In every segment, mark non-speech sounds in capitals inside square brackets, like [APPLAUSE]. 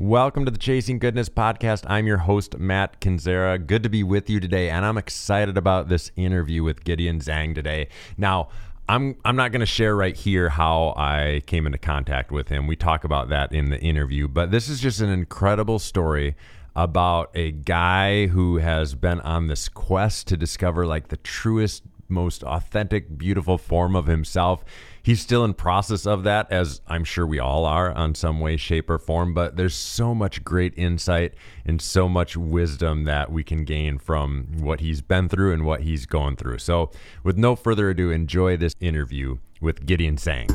Welcome to the Chasing Goodness podcast. I'm your host, Matt Kendziera. Good to be with you today, and I'm excited about this interview with Gideon Tsang today. Now, I'm I'm not going to share right here how I came into contact with him. We talk about that in the interview, but this is just an incredible story about a guy who has been on this quest to discover like the truest most authentic beautiful form of himself he's still in process of that as i'm sure we all are on some way shape or form but there's so much great insight and so much wisdom that we can gain from what he's been through and what he's going through so with no further ado enjoy this interview with gideon Tsang.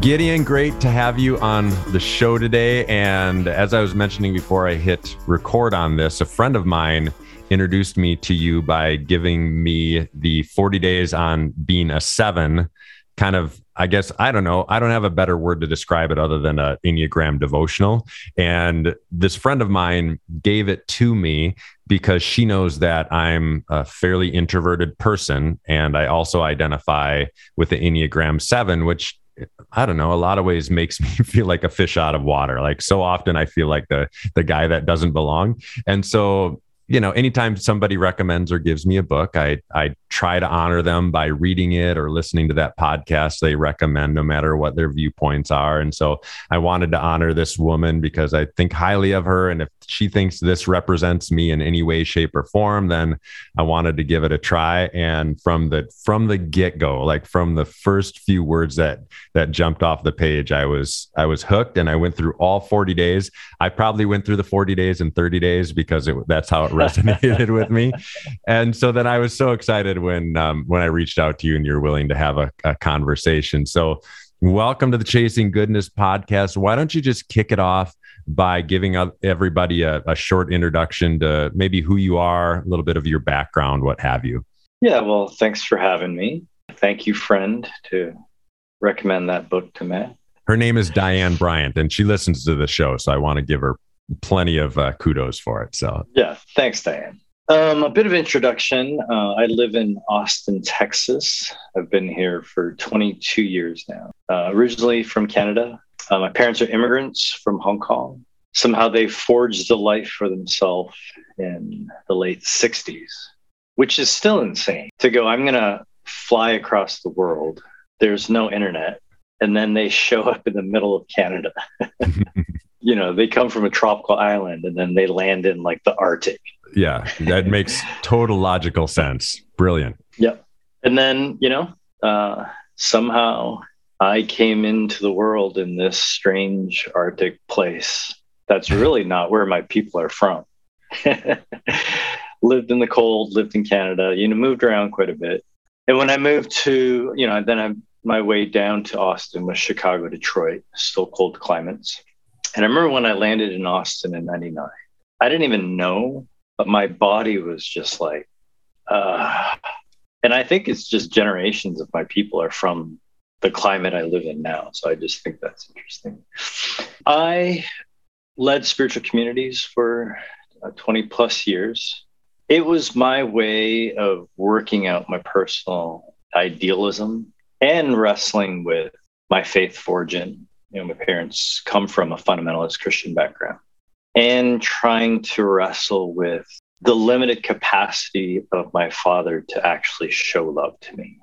Gideon, great to have you on the show today. And as I was mentioning before I hit record on this, a friend of mine introduced me to you by giving me the 40 days on being a seven kind of i guess i don't know i don't have a better word to describe it other than a enneagram devotional and this friend of mine gave it to me because she knows that i'm a fairly introverted person and i also identify with the enneagram 7 which I don't know, a lot of ways makes [LAUGHS] me feel like a fish out of water. Like so often I feel like the the guy that doesn't belong. And so you know, anytime somebody recommends or gives me a book, I I try to honor them by reading it or listening to that podcast they recommend, no matter what their viewpoints are. And so I wanted to honor this woman because I think highly of her, and if she thinks this represents me in any way, shape, or form, then I wanted to give it a try. And from the from the get go, like from the first few words that that jumped off the page, I was I was hooked, and I went through all 40 days. I probably went through the 40 days in 30 days because it, that's how it resonated with me. [LAUGHS] And so then I was so excited when um, when I reached out to you and you're willing to have a, a conversation. So welcome to the Chasing Goodness podcast. Why don't you just kick it off by giving everybody a, a short introduction to maybe who you are, a little bit of your background, what have you? Yeah, well, thanks for having me. Thank you, friend, to recommend that book to me. Her name is Diane Bryant, and she listens to the show, so I want to give her plenty of uh, kudos for it. So yeah, thanks, Diane. Um, a bit of introduction. Uh, I live in Austin, Texas. I've been here for 22 years now. Uh, originally from Canada. Uh, my parents are immigrants from Hong Kong. Somehow they forged a life for themselves in the late 60s, which is still insane to go, I'm going to fly across the world. There's no internet. And then they show up in the middle of Canada. [LAUGHS] [LAUGHS] you know, they come from a tropical island and then they land in like the Arctic. Yeah, that makes total logical sense. Brilliant. Yep. And then, you know, uh, somehow I came into the world in this strange Arctic place. That's [LAUGHS] really not where my people are from. [LAUGHS] lived in the cold, lived in Canada, you know, moved around quite a bit. And when I moved to, you know, then I my way down to Austin was Chicago, Detroit, still cold climates. And I remember when I landed in Austin in 99, I didn't even know, but my body was just like, uh, and I think it's just generations of my people are from the climate I live in now. So I just think that's interesting. I led spiritual communities for uh, 20 plus years. It was my way of working out my personal idealism and wrestling with my faith origin you know, my parents come from a fundamentalist Christian background and trying to wrestle with the limited capacity of my father to actually show love to me.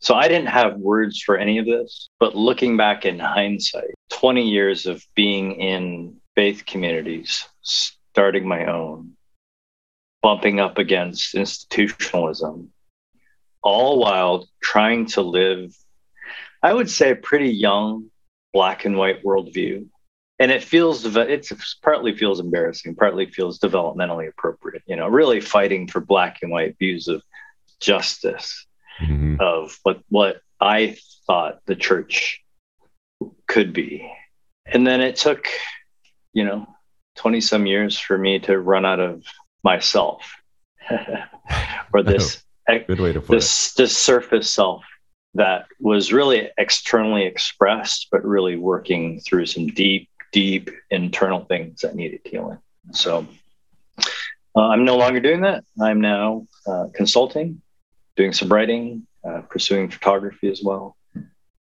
So I didn't have words for any of this, but looking back in hindsight, 20 years of being in faith communities, starting my own, bumping up against institutionalism, all while trying to live, I would say, a pretty young, black and white worldview. And it feels, it's partly feels embarrassing, partly feels developmentally appropriate, you know, really fighting for black and white views of justice mm-hmm. of what what I thought the church could be. And then it took, you know, 20 some years for me to run out of myself [LAUGHS] or this oh, [LAUGHS] good way to put this, it. this surface self that was really externally expressed, but really working through some deep, deep internal things that needed healing. So uh, I'm no longer doing that. I'm now uh, consulting, doing some writing, uh, pursuing photography as well.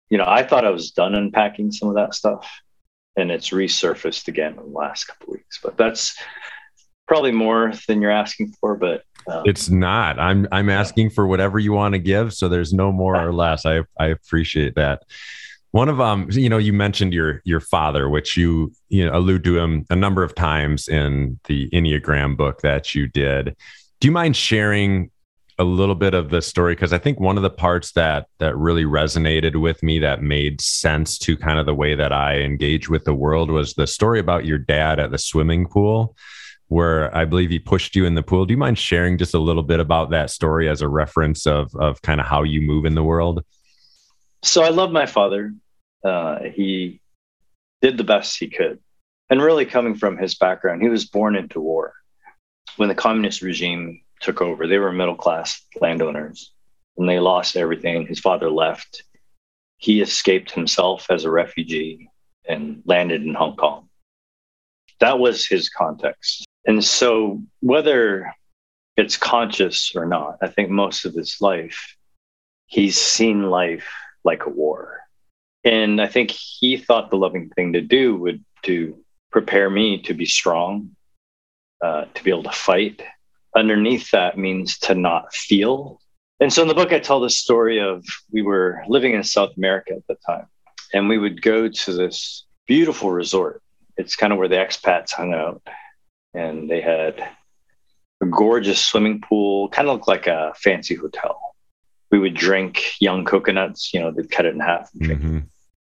You know, I thought I was done unpacking some of that stuff, and it's resurfaced again in the last couple weeks. But that's probably more than you're asking for. But it's not. I'm I'm asking for whatever you want to give. So there's no more or less. I I appreciate that. One of um, you know, you mentioned your your father, which you you know allude to him a number of times in the Enneagram book that you did. Do you mind sharing a little bit of the story because I think one of the parts that that really resonated with me that made sense to kind of the way that I engage with the world was the story about your dad at the swimming pool where I believe he pushed you in the pool. Do you mind sharing just a little bit about that story as a reference of of kind of how you move in the world? So I love my father. Uh, he did the best he could, and really coming from his background, he was born into war. When the communist regime took over. They were middle class landowners and they lost everything. His father left. He escaped himself as a refugee and landed in Hong Kong. That was his context. And so, whether it's conscious or not, I think most of his life, he's seen life like a war. And I think he thought the loving thing to do would to prepare me to be strong, uh, to be able to fight, underneath that means to not feel. And so in the book, I tell the story of we were living in South America at the time, and we would go to this beautiful resort. It's kind of where the expats hung out, and they had a gorgeous swimming pool, kind of looked like a fancy hotel. We would drink young coconuts, you know, they'd cut it in half. And, mm-hmm.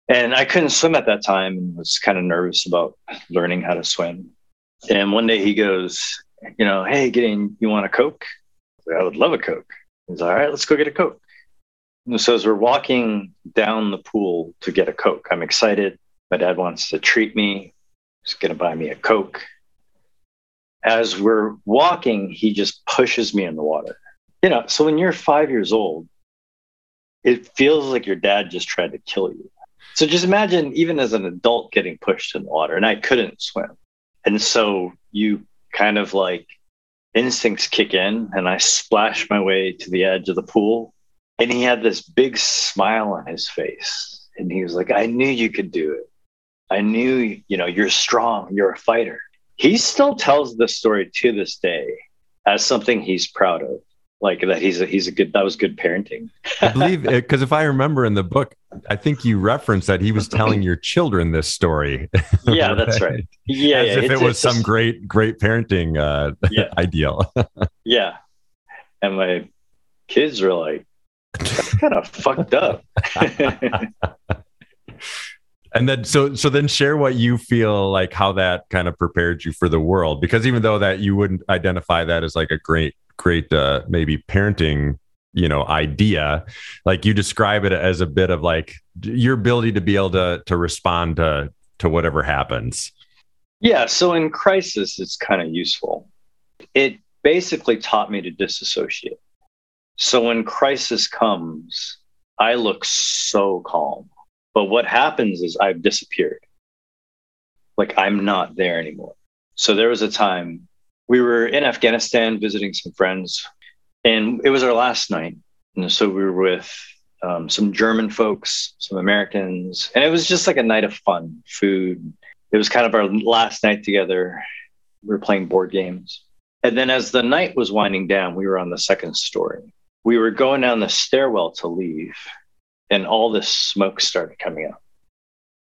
and I couldn't swim at that time and was kind of nervous about learning how to swim. And one day he goes, you know, hey, Gideon, you want a Coke? I would love a Coke. He's like, all right, let's go get a Coke. And so as we're walking down the pool to get a Coke, I'm excited. My dad wants to treat me. He's going to buy me a Coke. As we're walking, he just pushes me in the water. You know, so when you're five years old, it feels like your dad just tried to kill you. So just imagine, even as an adult, getting pushed in the water, and I couldn't swim. And so you kind of like instincts kick in and I splash my way to the edge of the pool. And he had this big smile on his face. And he was like, I knew you could do it. I knew, you know, you're strong, you're a fighter. He still tells this story to this day as something he's proud of like that he's a he's a good that was good parenting. I believe [LAUGHS] because if i remember in the book i think you referenced that he was telling your children this story. Yeah [LAUGHS] that's right. Yeah as yeah, if it was some just, great great parenting uh yeah. [LAUGHS] ideal. Yeah. And my kids were like that's kind of fucked up and then so so then share what you feel like how that kind of prepared you for the world because even though that you wouldn't identify that as like a great great uh, maybe parenting you know idea like you describe it as a bit of like your ability to be able to to respond to to whatever happens. Yeah. So in crisis it's kind of useful. It basically taught me to disassociate. So when crisis comes i look so calm but what happens is i've disappeared like i'm not there anymore so there was a time we were in Afghanistan visiting some friends, and it was our last night. And so we were with um, some German folks, some Americans, and it was just like a night of fun, food. It was kind of our last night together. We were playing board games. And then as the night was winding down, we were on the second story. We were going down the stairwell to leave, and all this smoke started coming up.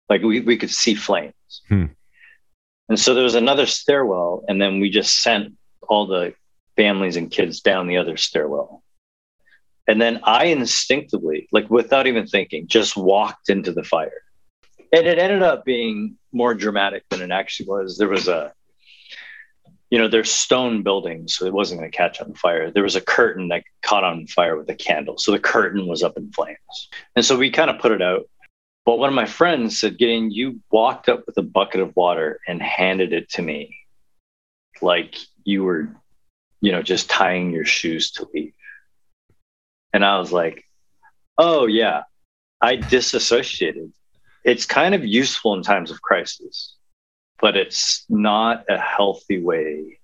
Like we, we could see flames. Hmm. And so there was another stairwell, and then we just sent all the families and kids down the other stairwell. And then I instinctively, like without even thinking, just walked into the fire. And it ended up being more dramatic than it actually was. There was a you know, there's stone buildings, so it wasn't going to catch on fire. There was a curtain that caught on fire with a candle. So the curtain was up in flames. And so we kind of put it out. But one of my friends said, Gideon, you walked up with a bucket of water and handed it to me like you were, you know, just tying your shoes to leave. And I was like, oh, yeah, I disassociated. It's kind of useful in times of crisis but it's not a healthy way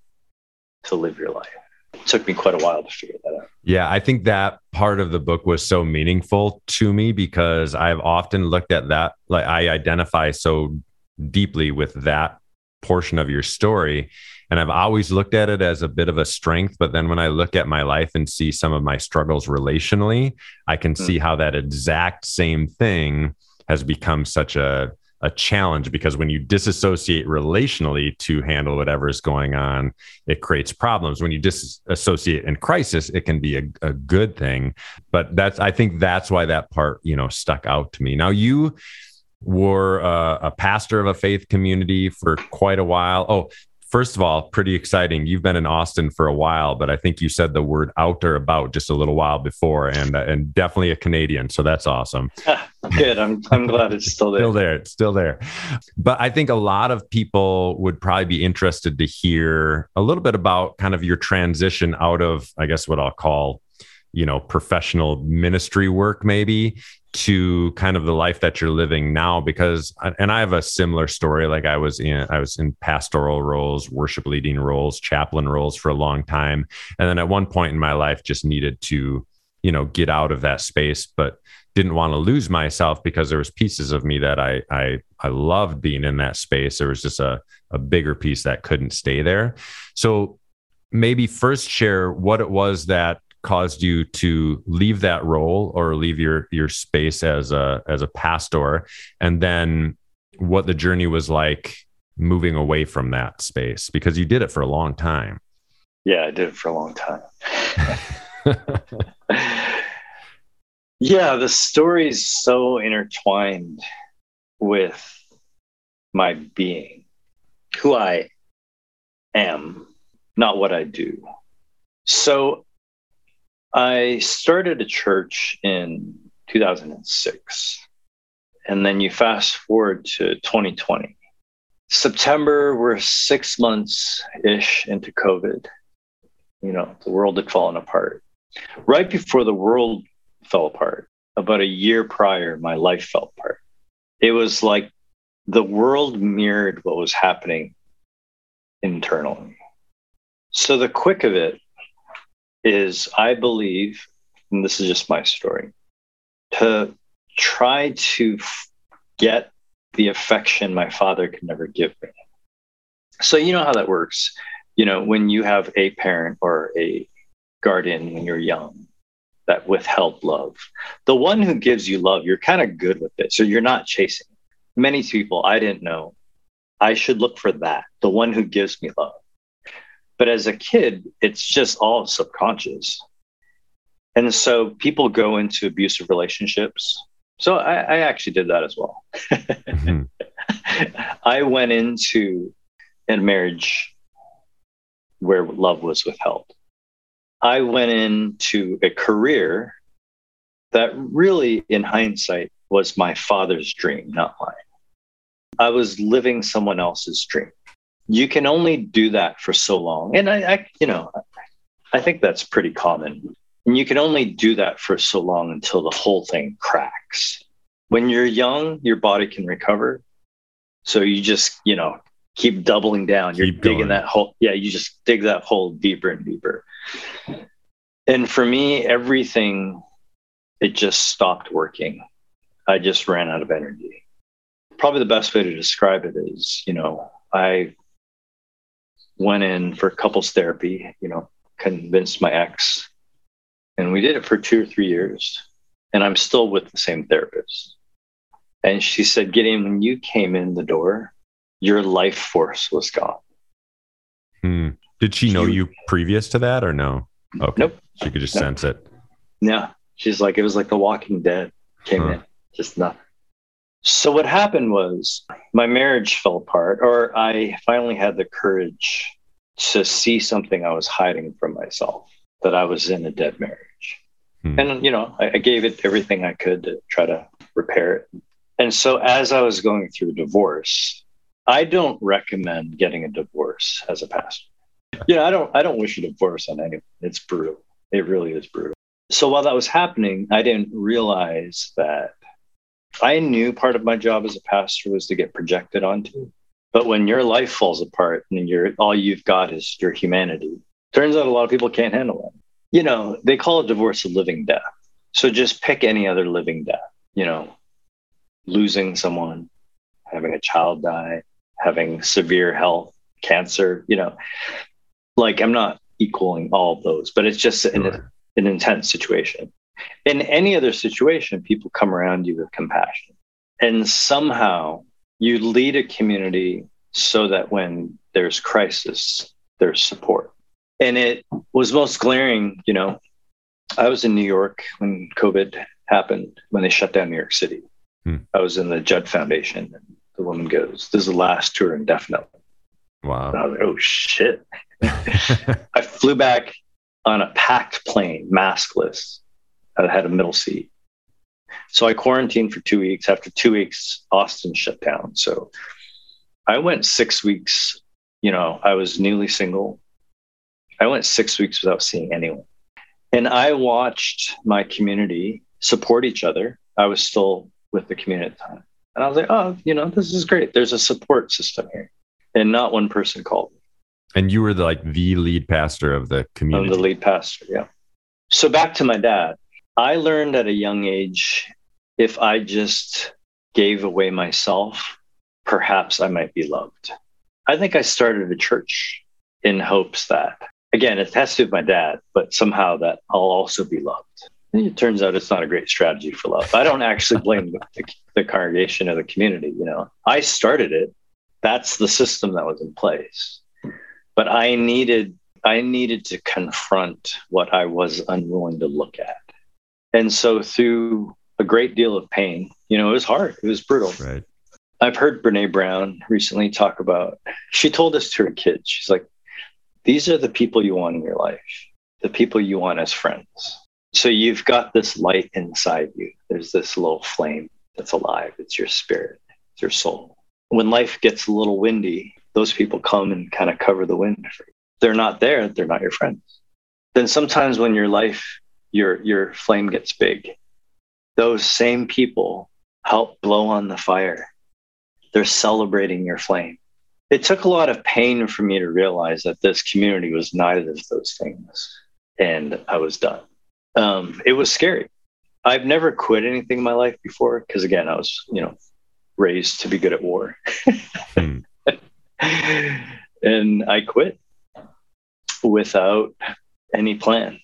to live your life. It took me quite a while to figure that out. Yeah, I think that part of the book was so meaningful to me because I've often looked at that, like I identify so deeply with that portion of your story. And I've always looked at it as a bit of a strength. But then when I look at my life and see some of my struggles relationally, I can mm. see how that exact same thing has become such a a challenge because when you disassociate relationally to handle whatever is going on, it creates problems. When you disassociate in crisis, it can be a, a good thing. But that's, I think that's why that part, you know, stuck out to me. Now, you were uh, a pastor of a faith community for quite a while. Oh, first of all, pretty exciting. You've been in Austin for a while, but I think you said the word out or about just a little while before, and uh, and definitely a Canadian. So that's awesome. [LAUGHS] Good. I'm I'm glad it's still there. still there. It's still there. But I think a lot of people would probably be interested to hear a little bit about kind of your transition out of, I guess, what I'll call you know professional ministry work maybe to kind of the life that you're living now because and I have a similar story. Like I was in I was in pastoral roles, worship leading roles, chaplain roles for a long time. And then at one point in my life just needed to you know get out of that space but didn't want to lose myself because there was pieces of me that I I I loved being in that space. There was just a a bigger piece that couldn't stay there. So maybe first share what it was that caused you to leave that role or leave your your space as a as a pastor and then what the journey was like moving away from that space because you did it for a long time. Yeah i did it for a long time. [LAUGHS] Yeah the story is so intertwined with my being who i am not what i do. So I started a church in 2006. And then you fast forward to 2020. September, we're six months ish into COVID. You know, the world had fallen apart. Right before the world fell apart, about a year prior, my life fell apart. It was like the world mirrored what was happening internally. So, the quick of it is I believe, and this is just my story, to try to get the affection my father could never give me. So, you know how that works. You know, when you have a parent or a guardian when you're young that withheld love, the one who gives you love, you're kind of good with it. So you're not chasing. Many people, I didn't know. I should look for that, the one who gives me love. But as a kid, it's just all subconscious. And so people go into abusive relationships. So I, I actually did that as well. mm-hmm. [LAUGHS] I went into a marriage where love was withheld. I went into a career that really, in hindsight, was my father's dream, not mine. I was living someone else's dream you can only do that for so long. And I, I, you know, I think that's pretty common. And you can only do that for so long until the whole thing cracks. When you're young, your body can recover. So you just, you know, keep doubling down. You're keep digging going. that hole. Yeah, you just dig that hole deeper and deeper. And for me, everything, it just stopped working. I just ran out of energy. Probably the best way to describe it is, you know, I went in for couples therapy, you know, convinced my ex. And we did it for two or three years. And I'm still with the same therapist. And she said, Gideon, when you came in the door, your life force was gone. Hmm. Did she know you, you previous to that or no? Okay. Nope. She could just nope. sense it. Yeah. She's like, it was like the walking dead came huh. in, just nothing. So what happened was my marriage fell apart, or I finally had the courage to see something I was hiding from myself that I was in a dead marriage. Hmm. And, you know, I, I gave it everything I could to try to repair it. And so as I was going through divorce, I don't recommend getting a divorce as a pastor. You know, I don't I don't wish a divorce on anyone. It's brutal. It really is brutal. So while that was happening, I didn't realize that I knew part of my job as a pastor was to get projected onto. But when your life falls apart and you're all you've got is your humanity, turns out a lot of people can't handle it. You know, they call a divorce a living death. So just pick any other living death, you know, losing someone, having a child die, having severe health, cancer, you know, like I'm not equaling all of those, but it's just an, an intense situation. In any other situation, people come around you with compassion. And somehow you lead a community so that when there's crisis, there's support. And it was most glaring, you know, I was in New York when COVID happened, when they shut down New York City. Hmm. I was in the Judd Foundation. And the woman goes, This is the last tour indefinitely. Wow. And I was like, Oh shit. [LAUGHS] I flew back on a packed plane, maskless. I had a middle seat. So I quarantined for two weeks. After two weeks, Austin shut down. So I went six weeks. You know, I was newly single. I went six weeks without seeing anyone. And I watched my community support each other. I was still with the community at the time. And I was like, oh, you know, this is great. There's a support system here. And not one person called me. And you were the, like the lead pastor of the community. I'm the lead pastor, yeah. So back to my dad. I learned at a young age if I just gave away myself, perhaps I might be loved. I think I started a church in hopes that, again, it has to do with my dad, but somehow that I'll also be loved. And it turns out it's not a great strategy for love. I don't actually blame the, the congregation or the community. You know, I started it. That's the system that was in place. But I needed I needed to confront what I was unwilling to look at. And so through a great deal of pain, you know, it was hard. It was brutal. Right. I've heard Brene Brown recently talk about, she told this to her kids. She's like, these are the people you want in your life, the people you want as friends. So you've got this light inside you. There's this little flame that's alive. It's your spirit, it's your soul. When life gets a little windy, those people come and kind of cover the wind for you. They're not there, they're not your friends. Then sometimes when your life, your your flame gets big, those same people help blow on the fire. They're celebrating your flame. It took a lot of pain for me to realize that this community was neither of those things. And I was done. Um, it was scary. I've never quit anything in my life before because, again, I was, you know, raised to be good at war. hmm. [LAUGHS] and I quit without any plan.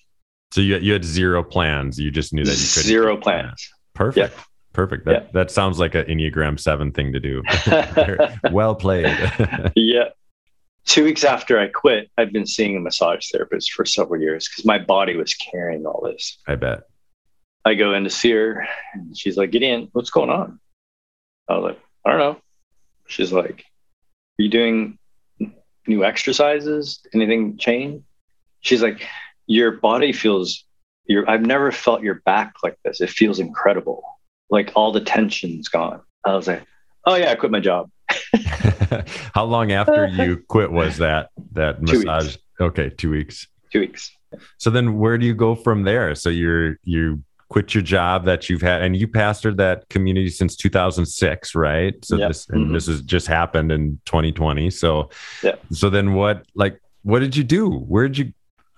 So you you had zero plans. You just knew that you could zero plans. Perfect. Yeah. Perfect. That yeah. that sounds like an Enneagram Seven thing to do. [LAUGHS] well played. [LAUGHS] yeah. Two weeks after I quit, I've been seeing a massage therapist for several years because my body was carrying all this. I bet. I go in to see her, and she's like, "Gideon, what's going on?" I was like, "I don't know." She's like, "Are you doing new exercises? Anything change?" She's like, "Your body feels your. I've never felt your back like this. It feels incredible. Like all the tension's gone." I was like, "Oh yeah, I quit my job." [LAUGHS] [LAUGHS] How long after you quit was that that massage? Okay, two weeks. Two weeks. So then, where do you go from there? So you're you quit your job that you've had, and you pastored that community since 2006, right? So yep. this and mm-hmm. this has just happened in 2020. So yeah. So then, what like what did you do? Where did you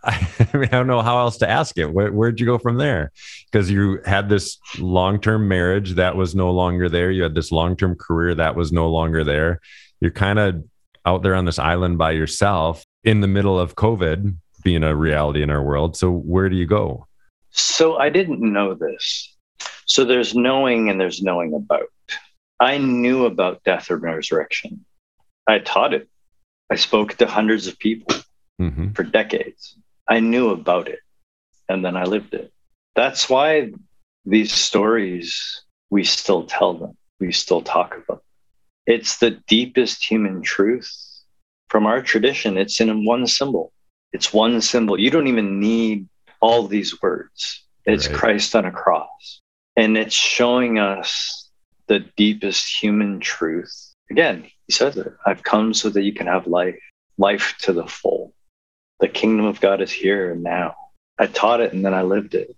[LAUGHS] I, mean, I don't know how else to ask it. Where, where'd you go from there? Because you had this long term marriage that was no longer there. You had this long term career that was no longer there. You're kind of out there on this island by yourself in the middle of COVID being a reality in our world. So, where do you go? So, I didn't know this. So, there's knowing and there's knowing about. I knew about death and resurrection. I taught it. I spoke to hundreds of people mm-hmm. for decades. I knew about it and then I lived it. That's why these stories, we still tell them, we still talk about. Them. It's the deepest human truth from our tradition, it's in one symbol. It's one symbol. You don't even need all these words. It's right. Christ on a cross. And it's showing us the deepest human truth. Again, he says it I've come so that you can have life, life to the full. The kingdom of God is here and now. I taught it and then I lived it.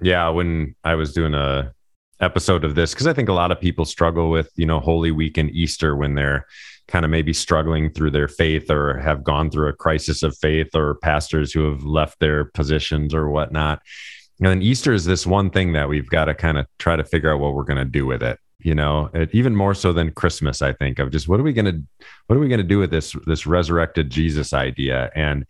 Yeah, when I was doing a episode of this, because I think a lot of people struggle with, you know, Holy Week and Easter when they're kind of maybe struggling through their faith or have gone through a crisis of faith or pastors who have left their positions or whatnot. And then Easter is this one thing that we've got to kind of try to figure out what we're going to do with it. You know, it, even more so than Christmas, I think of just what are we going to, what are we going to do with this, this resurrected Jesus idea? And,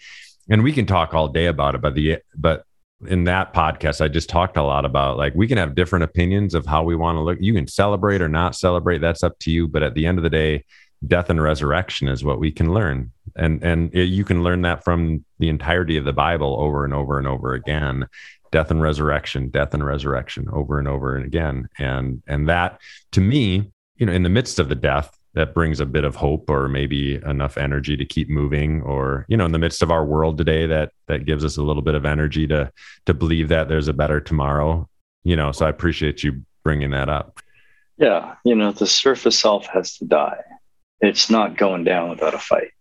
and we can talk all day about it, but the, but in that podcast, I just talked a lot about like we can have different opinions of how we want to look. You can celebrate or not celebrate. That's up to you. But at the end of the day, death and resurrection is what we can learn and and you can learn that from the entirety of the bible over and over and over again death and resurrection death and resurrection over and over and again and and that to me you know in the midst of the death that brings a bit of hope or maybe enough energy to keep moving or you know in the midst of our world today that that gives us a little bit of energy to to believe that there's a better tomorrow you know so i appreciate you bringing that up yeah you know the surface self has to die it's not going down without a fight.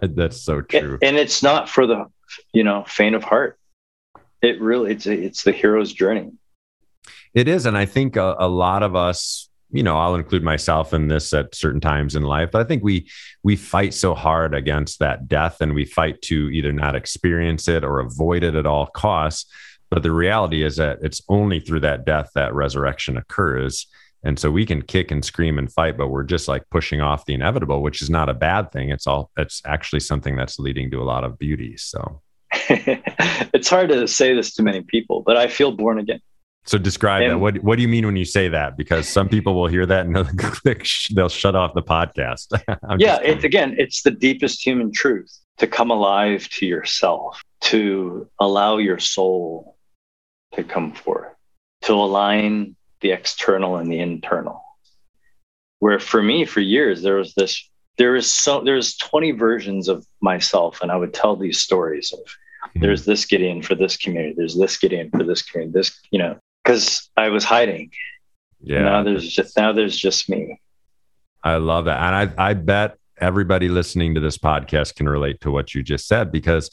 [LAUGHS] That's so true. And it's not for the, you know, faint of heart. It really, it's, it's the hero's journey. It is. And I think a, a lot of us, you know, I'll include myself in this at certain times in life, but I think we, we fight so hard against that death and we fight to either not experience it or avoid it at all costs. But the reality is that it's only through that death that resurrection occurs. And so we can kick and scream and fight but we're just like pushing off the inevitable which is not a bad thing. It's all it's actually something that's leading to a lot of beauty so. [LAUGHS] It's hard to say this to many people but i feel born again so describe and, that what what do you mean when you say that because some people will hear that and they'll [LAUGHS] they'll shut off the podcast [LAUGHS] yeah it's again it's the deepest human truth to come alive to yourself to allow your soul to come forth to align the external and the internal. Where for me, for years, there was this, there is so, there's 20 versions of myself, and I would tell these stories of mm-hmm. there's this Gideon for this community, there's this Gideon for this community, this, you know, because I was hiding. Yeah. Now there's just, now there's just me. I love that. And I, I bet everybody listening to this podcast can relate to what you just said because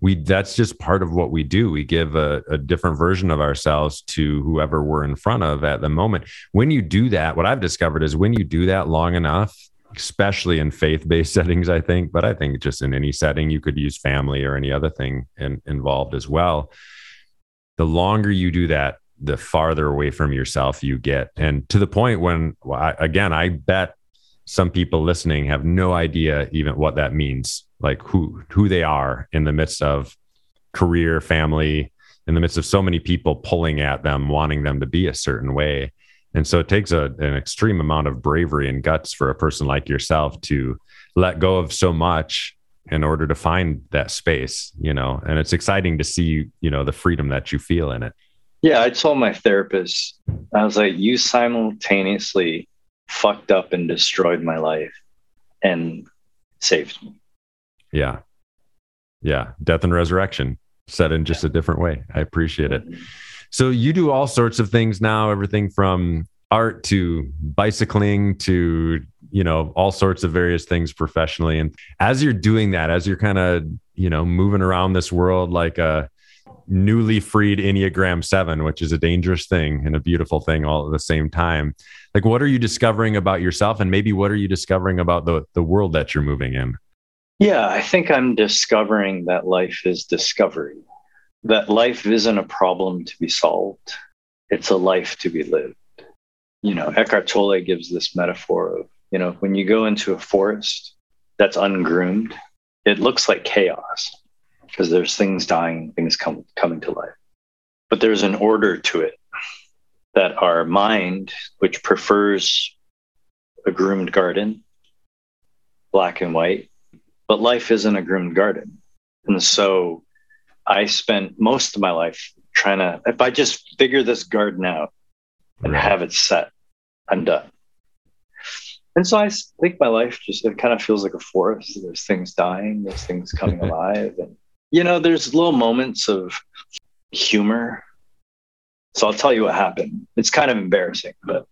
we that's just part of what we do we give a, a, different version of ourselves to whoever we're in front of at the moment when you do that what i've discovered is when you do that long enough especially in faith-based [LAUGHS] settings i think but i think just in any setting you could use family or any other thing in, involved as well the longer you do that the farther away from yourself you get. And to the point when again i bet some people listening have no idea even what that means like who who they are in the midst of career family in the midst of so many people pulling at them wanting them to be a certain way. And so it takes a, an extreme amount of bravery and guts for a person like yourself to let go of so much in order to find that space you know? And it's exciting to see you know the freedom that you feel in it yeah i told my therapist i was like you simultaneously fucked up and destroyed my life and saved me yeah. Yeah. Death and resurrection said in just a different way. I appreciate it. Mm-hmm. So you do all sorts of things now, everything from art to bicycling to, you know, all sorts of various things professionally. And as you're doing that, as you're kind of, you know, moving around this world like a newly freed Enneagram 7, which is a dangerous thing and a beautiful thing all at the same time. Like what are you discovering about yourself and maybe what are you discovering about the the world that you're moving in? Yeah, I think I'm discovering that life is discovery, that life isn't a problem to be solved, it's a life to be lived. You know, Eckhart Tolle gives this metaphor of, you know, when you go into a forest that's ungroomed, it looks like chaos because there's things dying, things come, coming to life. But there's an order to it that our mind, which prefers a groomed garden, black and white, but life isn't a groomed garden. And so I spent most of my life trying to, if I just figure this garden out and have it set, I'm done. And so I think my life just it kind of feels like a forest. There's things dying, there's things coming [LAUGHS] alive, and you know, there's little moments of humor. So I'll tell you what happened. It's kind of embarrassing, but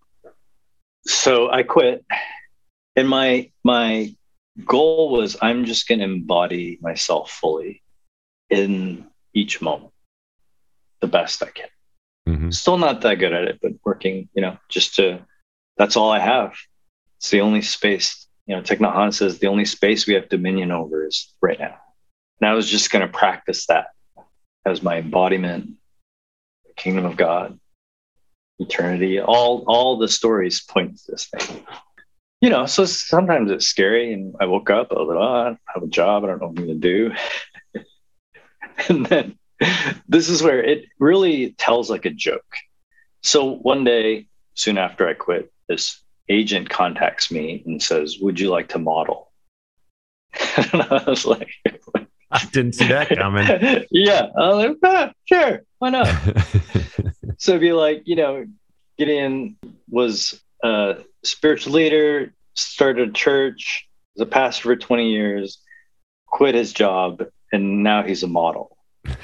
so I quit, and my my goal was I'm just going to embody myself fully in each moment, the best I can. Mm-hmm. Still not that good at it, but working, you know, just to. That's all I have it's the only space, you know, Thich Nhat says the only space we have dominion over is right now. And I was just going to practice that as my embodiment, the kingdom of God, eternity. All all the stories point to this thing. You know, so sometimes it's scary. And I woke up, I was like, oh, I have a job, I don't know what I'm going to do. [LAUGHS] and then this is where it really tells like a joke. So one day, soon after I quit, this agent contacts me and says, Would you like to model? [LAUGHS] and I was like, [LAUGHS] [LAUGHS] I didn't see that coming. [LAUGHS] yeah. I was like, ah, sure, why not? [LAUGHS] so be like, you know, Gideon was a spiritual leader, started a church, was a pastor for 20 years, quit his job, and now he's a model. it,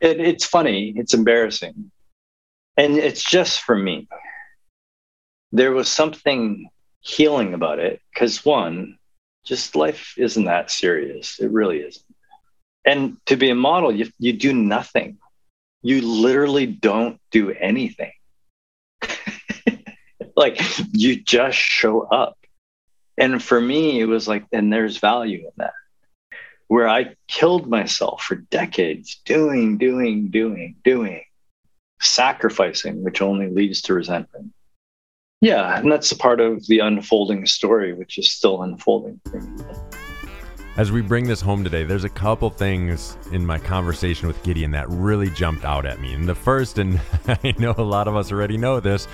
it's funny, it's embarrassing. And it's just for me there was something healing about it because one, just life isn't that serious. It really isn't. And to be a model, you, you do nothing. You literally don't do anything. [LAUGHS] like you just show up. And for me, it was like, and there's value in that. Where I killed myself for decades doing, doing, doing, doing, sacrificing, which only leads to resentment yeah, and that's a part of the unfolding story, which is still unfolding for me. As we bring this home today, there's a couple things in my conversation with Gideon that really jumped out at me. And the first, and [LAUGHS] I know a lot of us already know this,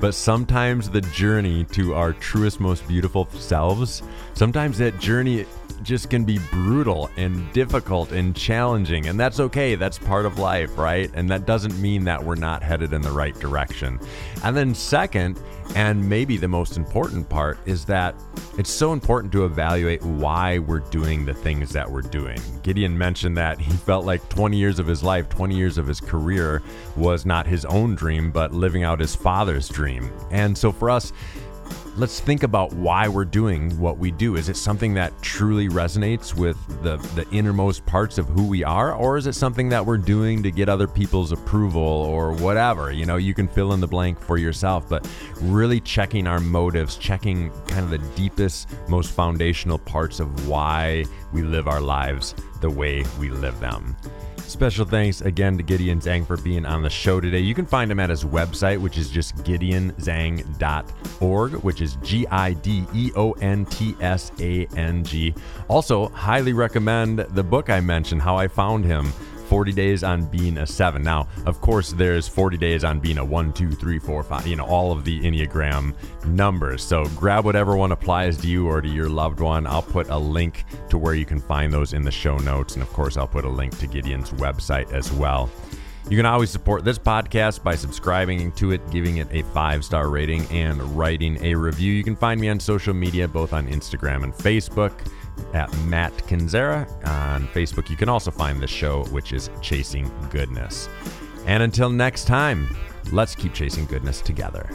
but sometimes the journey to our truest, most beautiful selves, sometimes that journey just can be brutal and difficult and challenging. And that's okay. That's part of life, right? And that doesn't mean that we're not headed in the right direction. And then, second, and maybe the most important part is that it's so important to evaluate why we're doing the things that we're doing. Gideon mentioned that he felt like 20 years of his life, 20 years of his career was not his own dream, but living out his father's dream. And so for us, let's think about why we're doing what we do. Is it something that truly resonates with the, the innermost parts of who we are? Or is it something that we're doing to get other people's approval or whatever? You know, you can fill in the blank for yourself, but really checking our motives, checking kind of the deepest, most foundational parts of why we live our lives the way we live them. Special thanks again to Gideon Tsang for being on the show today. You can find him at his website, which is just gideontsang.org, which is G I D E O N T S A N G. Also, highly recommend the book I mentioned, How I Found Him 40 days on being a seven. Now, of course, there's 40 days on being a one, two, three, four, five, you know, all of the Enneagram numbers. So grab whatever one applies to you or to your loved one. I'll put a link to where you can find those in the show notes. And of course, I'll put a link to Gideon's website as well. You can always support this podcast by subscribing to it, giving it a five star rating, and writing a review. You can find me on social media, both on Instagram and Facebook at Matt Kendziera on Facebook. You can also find the show, which is Chasing Goodness. And until next time, let's keep chasing goodness together.